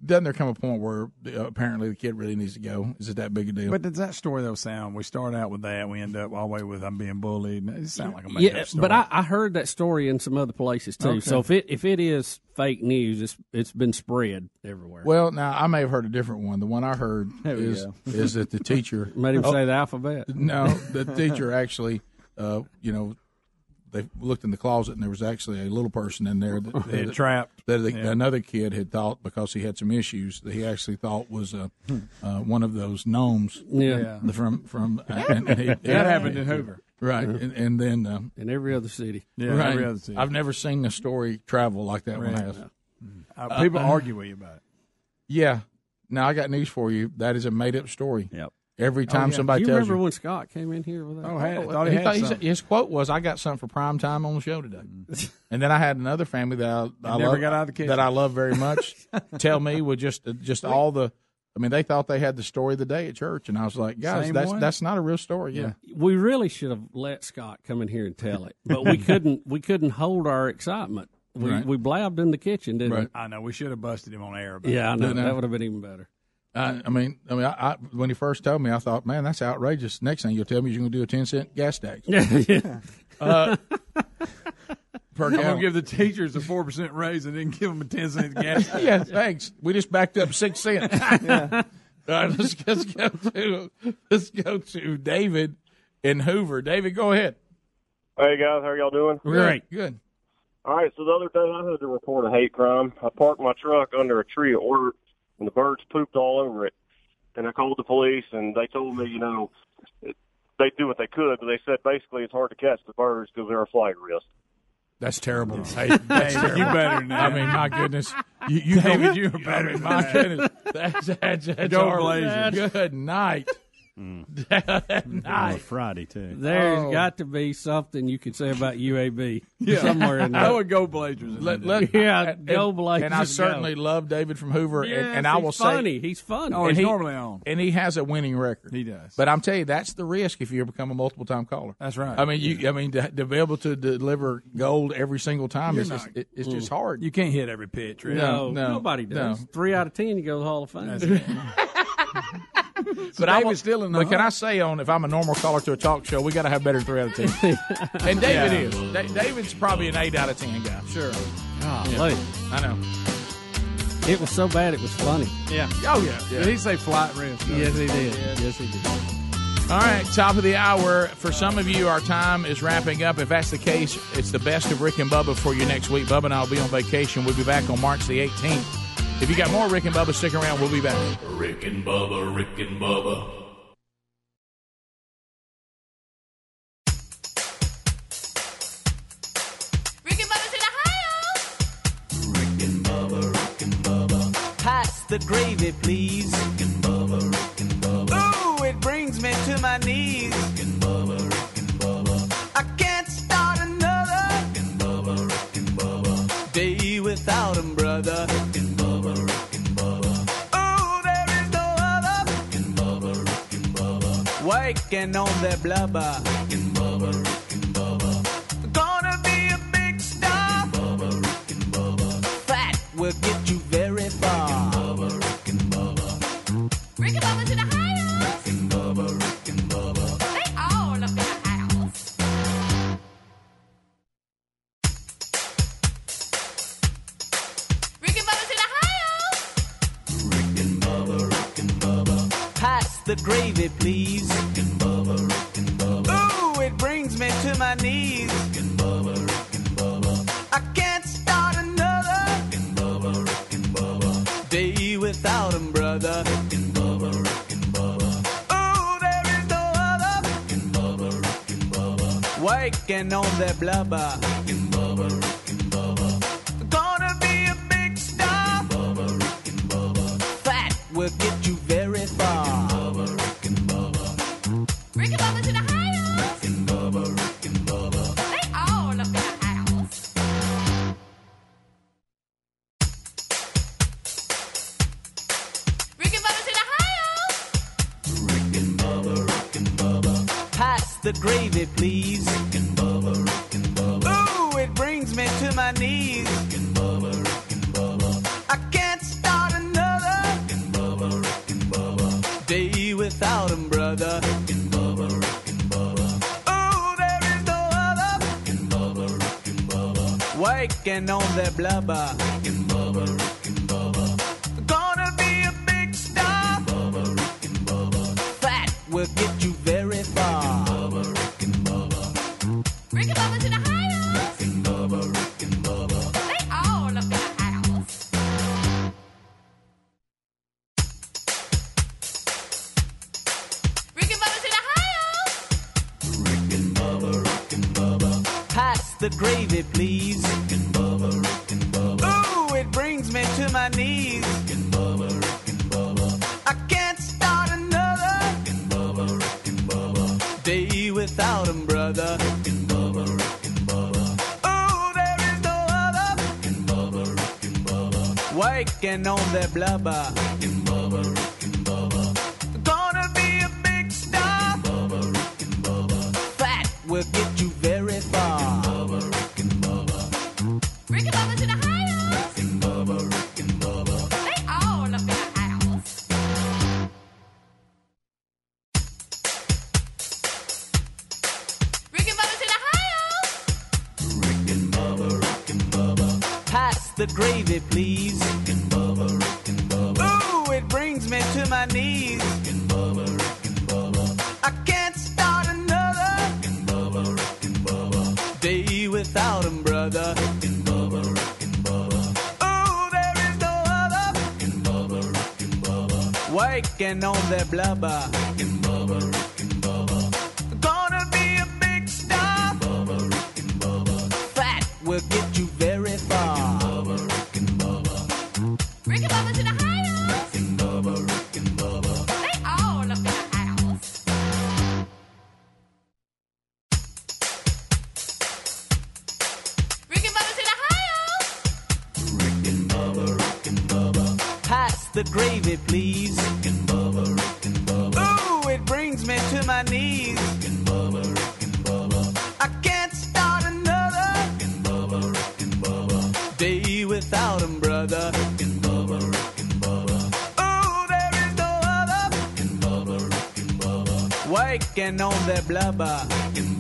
doesn't there come a point where uh, apparently the kid really needs to go? Is it that big a deal? But does that story though sound? We start out with that, we end up all the way with I'm being bullied. It sounds like a made Yeah, up story. but I, I heard that story in some other places too. Okay. So if it if it is fake news, it's it's been spread everywhere. Well, now I may have heard a different one. The one I heard is is that the teacher Made him Oh, say the alphabet. No, the teacher actually, uh, you know, they looked in the closet and there was actually a little person in there that They had trapped. That the, Yeah. another kid had thought because he had some issues that he actually thought was uh, uh, one of those gnomes. Yeah. Yeah. The- from from and, and he- That happened in Hoover. right? And, and then um, in every other city, Yeah, right. every other city. I've never seen a story travel like that one Right. has. Uh, people argue with you about it. Yeah. Now I got news for you. That is a made up story. Yep. Every Oh, time yeah. somebody Do you tells remember you, when Scott came in here with that? Oh, had, Oh, thought he, he had thought- something. his quote was, "I got something for prime time on the show today." Mm-hmm. and then I had another family that I, I never love, got out of the kitchen. that I love very much tell me with just just all the. I mean, they thought they had the story of the day at church, and I was like, "Guys, Same that's one? that's not a real story." Yeah, We really should have let Scott come in here and tell it, but we couldn't. We couldn't hold our excitement. We Right. we blabbed in the kitchen, didn't Right. I know we should have busted him on air. About we? Yeah, I know No. that would have been even better. I, I mean, I mean, I, I, when he first told me, I thought, "Man, that's outrageous." Next thing you'll tell me, is you're going to do a ten cent gas tax. yeah. Uh, per I'm gonna gallon. give the teachers a four percent raise and then give them a ten cent gas. Tax. yeah, thanks. We just backed up six cents. All right, let's, let's go to let's go to David in Hoover. David, go ahead. Hey guys, how y'all doing? Great, good. All right, so the other day I had to report a hate crime. I parked my truck under a tree at work, and the birds pooped all over it. And I called the police, and they told me, you know, it- they do what they could, but they said basically it's hard to catch the birds because they're a flight risk. That's terrible. Hey, that's terrible. you better than I mean, my goodness, you, you David, you are better I mean, my goodness, that's that's, that's Go horrible. Blazers. Good night. Mm. On night. Friday too. There's Oh. got to be something you can say about UAB Yeah. somewhere in there. I would go Blazers. Let, let, Yeah, and, go Blazers, And I go. certainly love David from Hoover, and, Yes, and I he's will funny. say He's funny. Oh, he's he- normally on. and he has a winning record. He does. But I'm telling you, that's the risk if you become a multiple time caller. That's right. I mean, you. I mean, to, to be able to deliver gold every single time is just, it, it's just hard. You can't hit every pitch, really. no, no, nobody does. no. Three out of ten, you go to the Hall of Fame. That's it. but I David's will, still in the But can. I say on if I'm a normal caller to a talk show, we got to have better than three out of ten. and David Yeah. is. Da- David's probably an eight out of ten guy. Sure. Golly. I know. It was so bad it was funny. Yeah. Oh yeah. Did he say flight risk? Yes, he did. Yes, he did. All right, top of the hour. For some of you, our time is wrapping up. If that's the case, it's the best of Rick and Bubba for you next week. Bubba and I will be on vacation. We'll be back on March the 18th. If you got more Rick and Bubba, stick around. We'll be back. Rick and Bubba, Rick and Bubba. Rick and Bubba's in Ohio. Rick and Bubba, Rick and Bubba. Pass the gravy, please. Rick and Bubba, Rick and Bubba. Ooh, it brings me to my knees. Rick and Bubba, Rick and Bubba. I can't start another Rick and Bubba, Rick and Bubba. day without him, waking on their blubber. blabla. The gravy, please. Rick and Bubba, Rick and Bubba. Ooh, it brings me to my knees. Rick and Bubba, Rick and Bubba. I can't start another. Rick and Bubba, Rick and Bubba. Day without him, brother. Rick and Bubba, Rick and Bubba. Ooh, there is no other. Rick and Bubba, Rick and Bubba. Waking on their blubber. shaking on their blubber.